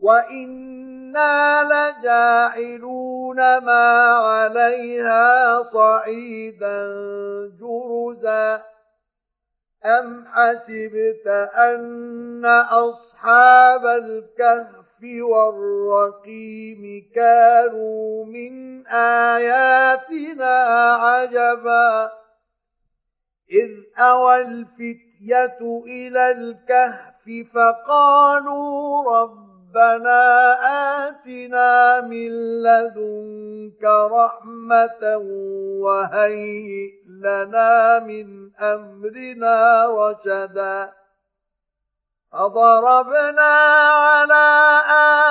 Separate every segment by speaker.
Speaker 1: وإنا لجاعلون ما عليها صعيدا جرزا أم حسبت أن أصحاب الكهف والرقيم كانوا من آياتنا عجبا إذ أوى الفتية إلى الكهف فقالوا رب ربنا آتنا من لدنك رحمة وهيئ لنا من أمرنا رشدا. فضربنا على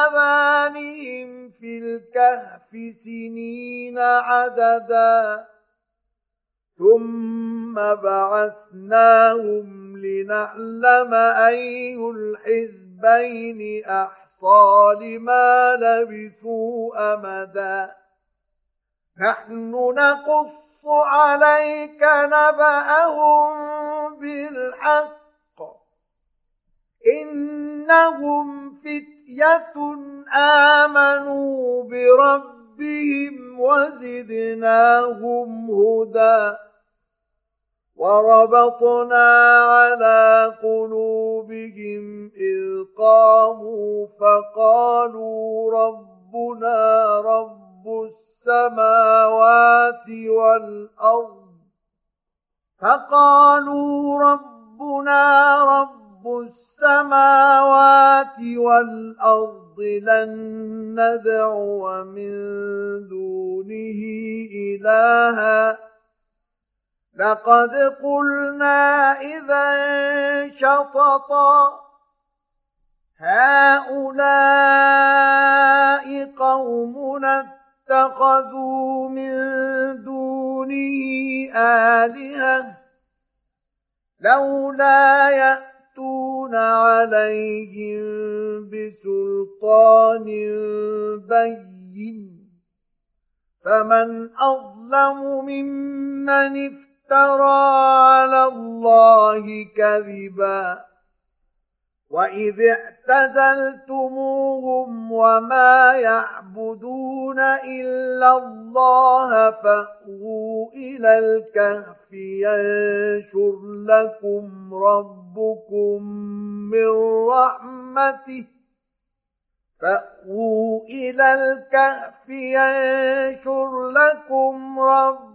Speaker 1: آذانهم في الكهف سنين عددا. ثم بعثناهم لنعلم أي الحزبين أحسن. أحصى لما لبثوا أمدا. نحن نقص عليك نبأهم بالحق. إنهم فتية آمنوا بربهم وزدناهم هدى. وربطنا على قلوبهم إذ قاموا فقالوا ربنا رب السماوات والأرض فقالوا ربنا رب السماوات والأرض لن ندعو من دونه إلها لقد قلنا إذا شططا هؤلاء قومنا اتخذوا من دونه آلهة لولا يأتون عليهم بسلطان بين فمن أظلم ممن افترى افترى على الله كذبا. وإذ اعتزلتموهم وما يعبدون إلا الله فأووا إلى الكهف ينشر لكم ربكم من رحمته. فأووا إلى الكهف ينشر لكم ربكم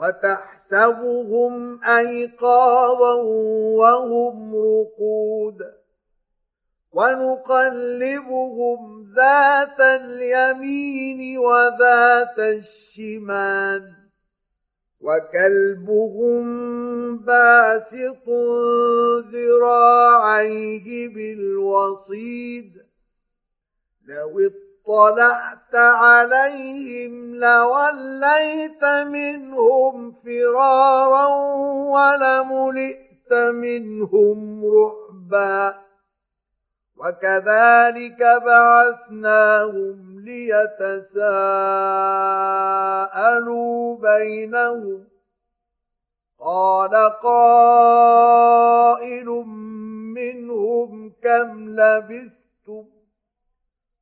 Speaker 1: وتحسبهم أيقاظا وهم رقود ونقلبهم ذات اليمين وذات الشمال وكلبهم باسط ذراعيه بالوصيد لو اطلعت عليهم لوليت منهم فرارا ولملئت منهم رعبا وكذلك بعثناهم ليتساءلوا بينهم قال قائل منهم كم لبثتم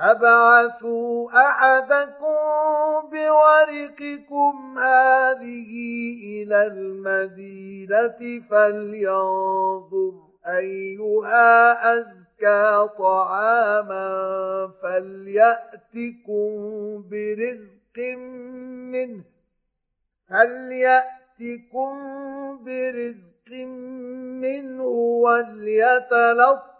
Speaker 1: فابعثوا أحدكم بورقكم هذه إلى المدينة فلينظر أيها أزكى طعاما فليأتكم برزق منه فليأتكم برزق منه وليتلطف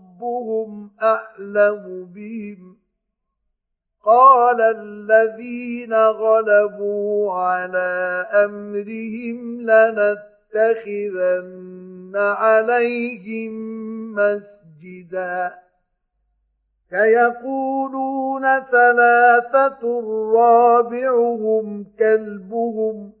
Speaker 1: ربهم أعلم بهم. قال الذين غلبوا على أمرهم لنتخذن عليهم مسجدا. فيقولون ثلاثة رابعهم كلبهم.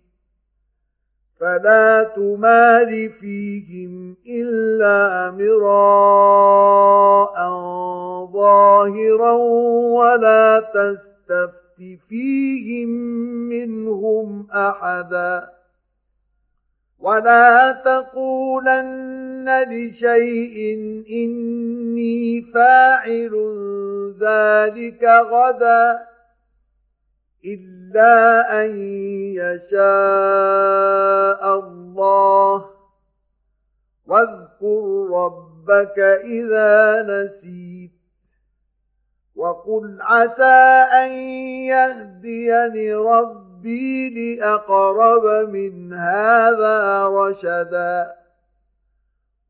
Speaker 1: فلا تمار فيهم إلا مراء ظاهرا ولا تستفت فيهم منهم أحدا. ولا تقولن لشيء إني فاعل ذلك غدا. إلا أن يشاء الله واذكر ربك إذا نسيت وقل عسى أن يهديني ربي لأقرب من هذا رشدا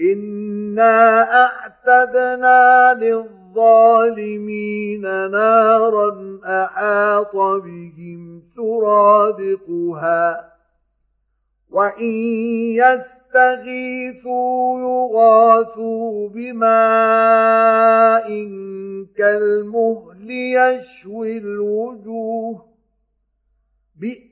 Speaker 1: انا اعتدنا للظالمين نارا احاط بهم سرادقها. وان يس يستغيثوا يغاثوا بماء كالمهل يشوي الوجوه. بئس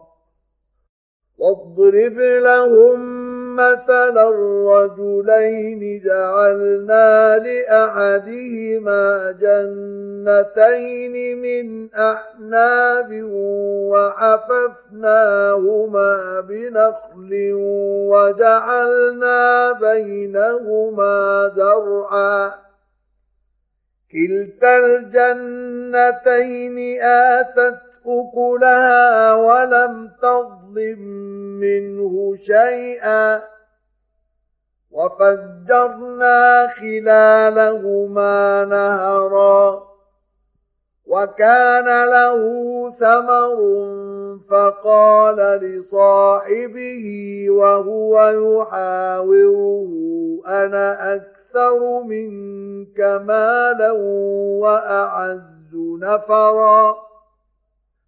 Speaker 1: واضرب لهم مثلا الرجلين جعلنا لأحدهما جنتين من أعناب وحففناهما بنخل وجعلنا بينهما زرعا. كلتا الجنتين آتت أكلها ولم تظلم منه شيئا. وفجرنا خلالهما نهرا. وكان له ثمر فقال لصاحبه وهو يحاوره أنا أكثر منك مالا وأعز نفرا.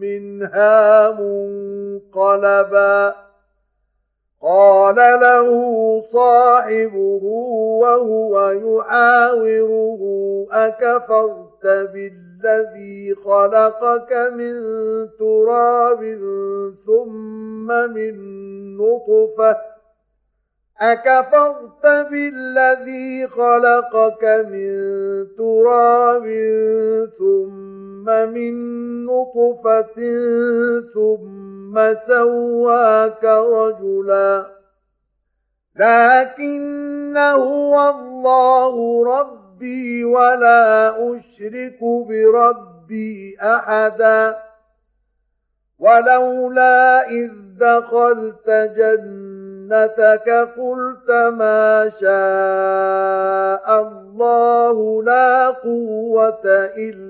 Speaker 1: منها منقلبا. قال له صاحبه وهو يحاوره أكفرت بالذي خلقك من تراب ثم من نطفة؟ أكفرت بالذي خلقك من تراب ثم من نطفة ثم سواك رجلا. لكن هو الله ربي ولا أشرك بربي أحدا. ولولا إذ دخلت جنتك قلت ما شاء الله لا قوة إلا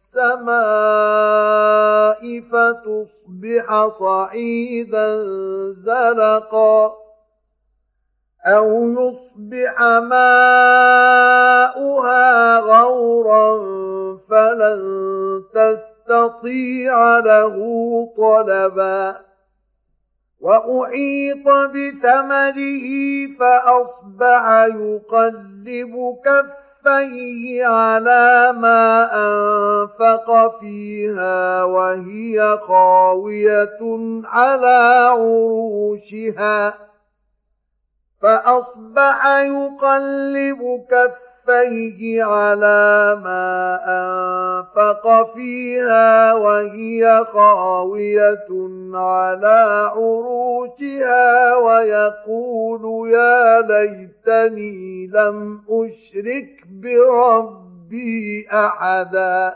Speaker 1: فتصبح صعيدا زلقا أو يصبح ماؤها غورا فلن تستطيع له طلبا وأحيط بثمره فأصبح يقلب كفيه على ما أنفق فيها وهي خاوية على عروشها فأصبح يقلب كفيه كفيه على ما أنفق فيها وهي خاوية على عروشها ويقول يا ليتني لم أشرك بربي أحدا.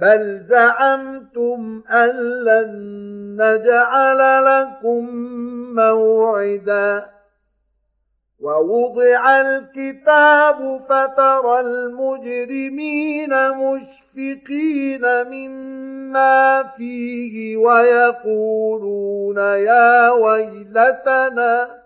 Speaker 1: بل زعمتم أن لن نجعل لكم موعدا ووضع الكتاب فترى المجرمين مشفقين مما فيه ويقولون يا ويلتنا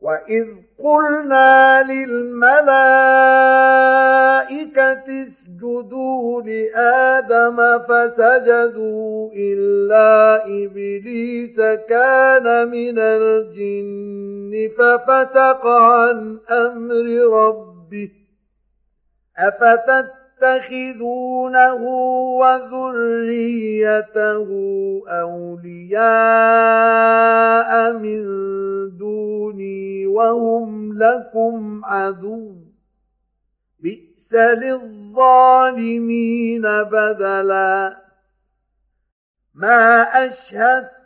Speaker 1: وإذ قلنا للملائكة اسجدوا لآدم فسجدوا إلا إبليس كان من الجن ففتق عن أمر ربه أفتتخذونه وذريته أولياء من دوني وهم لكم عدو. بئس للظالمين بدلا. ما أشهدت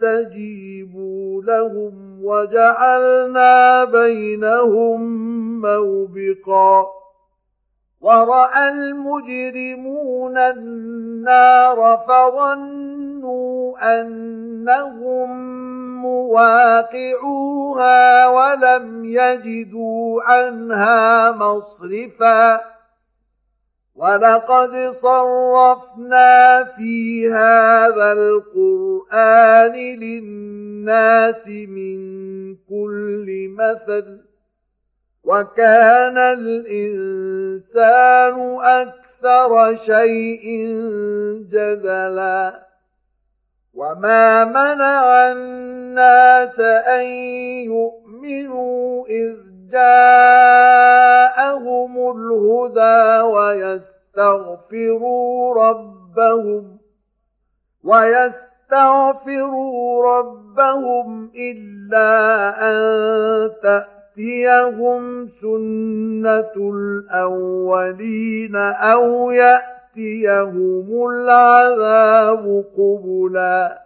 Speaker 1: فاستجيبوا لهم وجعلنا بينهم موبقا. وراى المجرمون النار فظنوا انهم مواقعوها ولم يجدوا عنها مصرفا. ولقد صرفنا في هذا القرآن للناس من كل مثل وكان الإنسان أكثر شيء جدلا وما منع الناس أن يؤمنوا إذ جاءهم الهدى ويستغفروا ربهم ويستغفروا ربهم إلا أن تأتيهم سنة الأولين أو يأتيهم العذاب قبلاً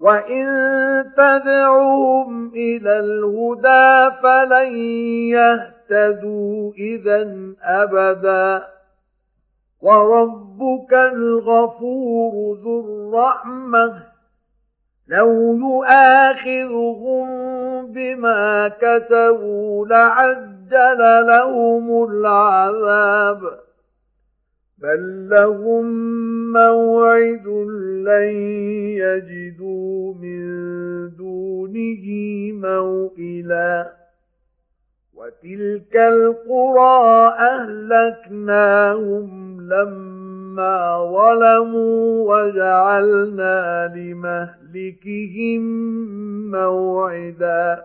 Speaker 1: وإن تدعوهم إلى الهدى فلن يهتدوا إذا أبدا وربك الغفور ذو الرحمة لو يؤاخذهم بما كتبوا لعجل لهم العذاب بل لهم موعد لن يجدوا من دونه موئلا وتلك القرى أهلكناهم لما ظلموا وجعلنا لمهلكهم موعدا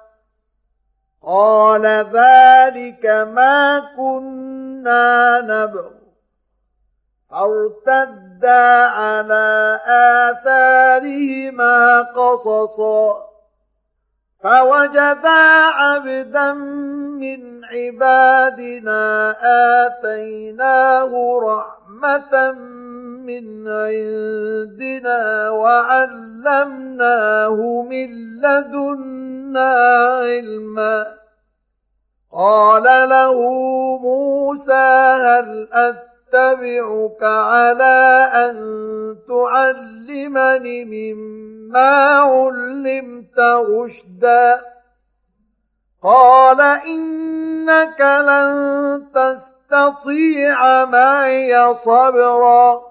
Speaker 1: قال ذلك ما كنا نبغ فارتدا على آثارهما قصصا. فوجدا عبدا من عبادنا آتيناه رحمة من عندنا وعلمناه من لدنا علما. قال له موسى هل أتبعك على أن تعلمني مما علمت رشدا؟ قال إنك لن تستطيع معي صبرا.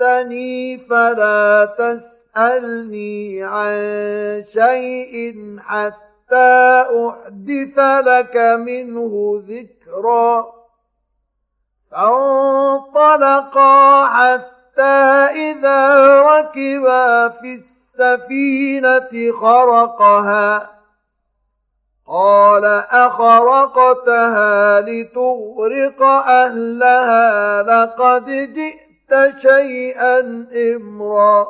Speaker 1: اتبعتني فلا تسأل تسألني عن شيء حتى أحدث لك منه ذكرا. فانطلقا حتى إذا ركبا في السفينة خرقها. قال أخرقتها لتغرق أهلها لقد جئت شيئا إمرا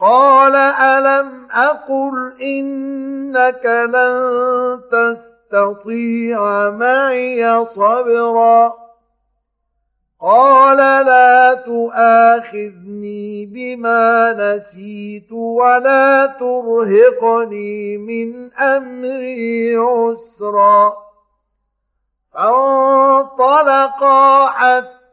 Speaker 1: قال ألم أقل إنك لن تستطيع معي صبرا قال لا تؤاخذني بما نسيت ولا ترهقني من أمري عسرا فانطلقا حتى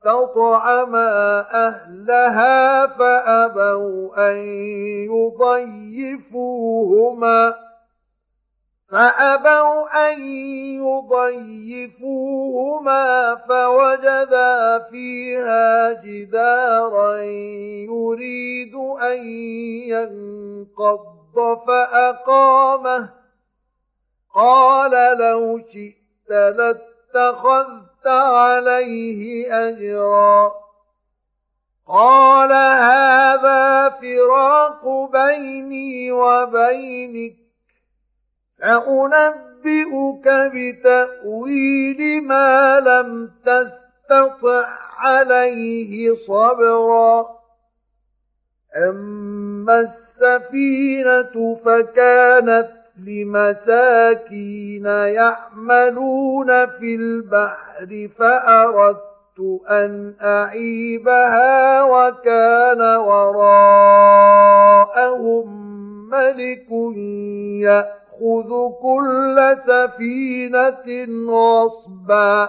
Speaker 1: استطعما أهلها فأبوا أن يضيفوهما فأبوا أن يضيفوهما فوجدا فيها جدارا يريد أن ينقض فأقامه قال لو شئت لاتخذت عليه أجرا قال هذا فراق بيني وبينك سأنبئك بتأويل ما لم تستطع عليه صبرا أما السفينة فكانت لمساكين يعملون في البحر فأردت أن أعيبها وكان وراءهم ملك يأخذ كل سفينة غصبا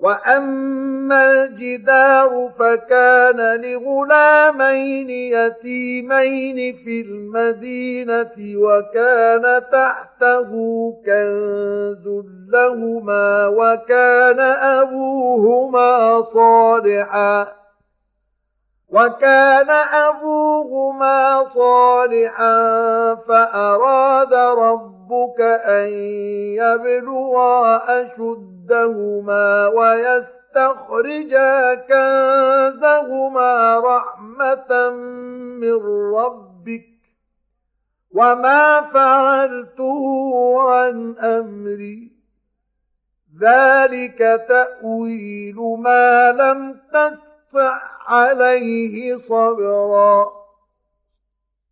Speaker 1: واما الجدار فكان لغلامين يتيمين في المدينة وكان تحته كنز لهما وكان ابوهما صالحا وكان ابوهما صالحا فاراد ربك أن يبلغا اشد كنزهما ويستخرجا كنزهما رحمة من ربك وما فعلته عن أمري. ذلك تأويل ما لم تستطع عليه صبرا.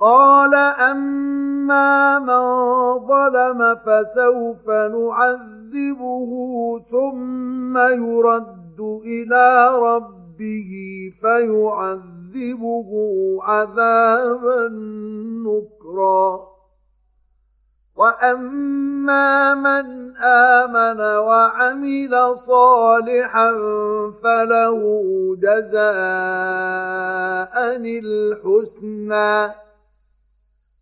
Speaker 1: قال أما من ظلم فسوف نعذبه ثم يرد إلى ربه فيعذبه عذابا نكرا. وأما من آمن وعمل صالحا فله جزاء الحسنى.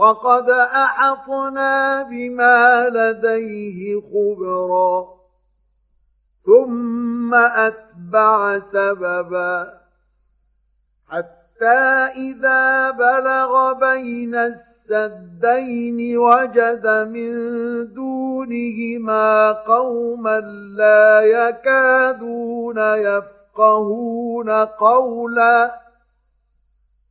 Speaker 1: وقد أحطنا بما لديه خبرا. ثم أتبع سببا. حتى إذا بلغ بين السدين وجد من دونهما قوما لا يكادون يفقهون قولا.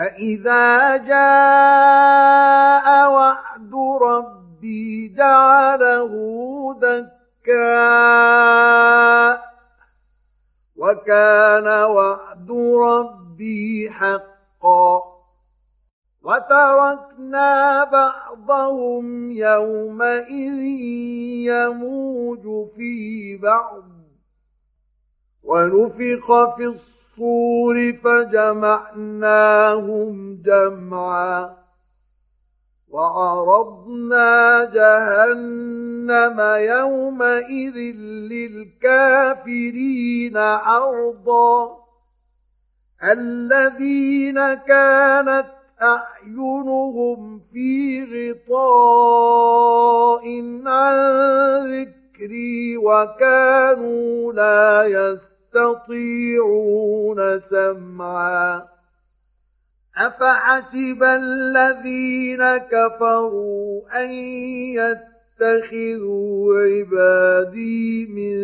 Speaker 1: فإذا جاء وعد ربي جعله دكاء وكان وعد ربي حقا وتركنا بعضهم يومئذ يموج في بعض ونفخ في الصور فجمعناهم جمعا وعرضنا جهنم يومئذ للكافرين عرضا الذين كانت أعينهم في غطاء عن ذكري وكانوا لا يستطيعون سمعا. أفحسب الذين كفروا أن يتخذوا عبادي من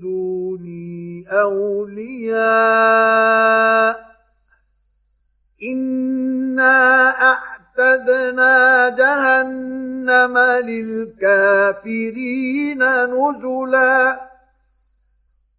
Speaker 1: دوني أولياء. إنا أعتدنا جهنم للكافرين نزلا.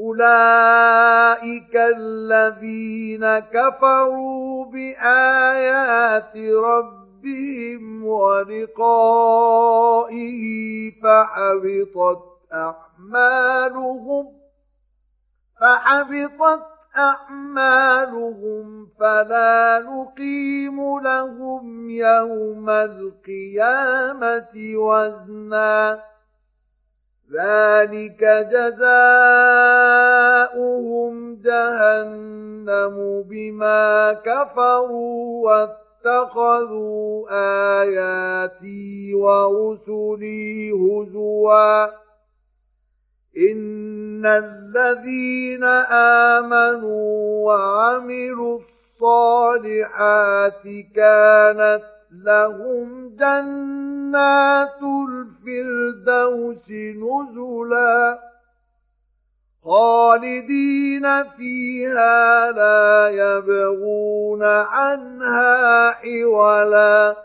Speaker 1: أولئك الذين كفروا بآيات ربهم ولقائه فحبطت أعمالهم فحبطت أعمالهم فلا نقيم لهم يوم القيامة وزنا ذلك جزاؤهم جهنم بما كفروا واتخذوا آياتي ورسلي هزواً. إن الذين آمنوا وعملوا الصالحات كانت لهم جنات الفردوس نزلا خالدين فيها لا يبغون عنها حولا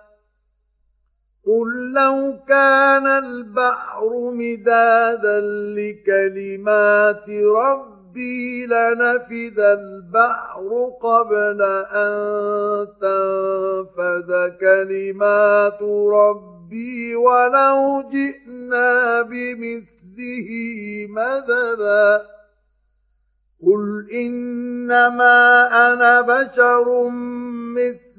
Speaker 1: قل لو كان البحر مدادا لكلمات ربي لنفد البحر قبل أن تنفذ كلمات ربي ولو جئنا بمثله مددا قل إنما أنا بشر مثل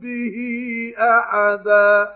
Speaker 1: ربه أحدا.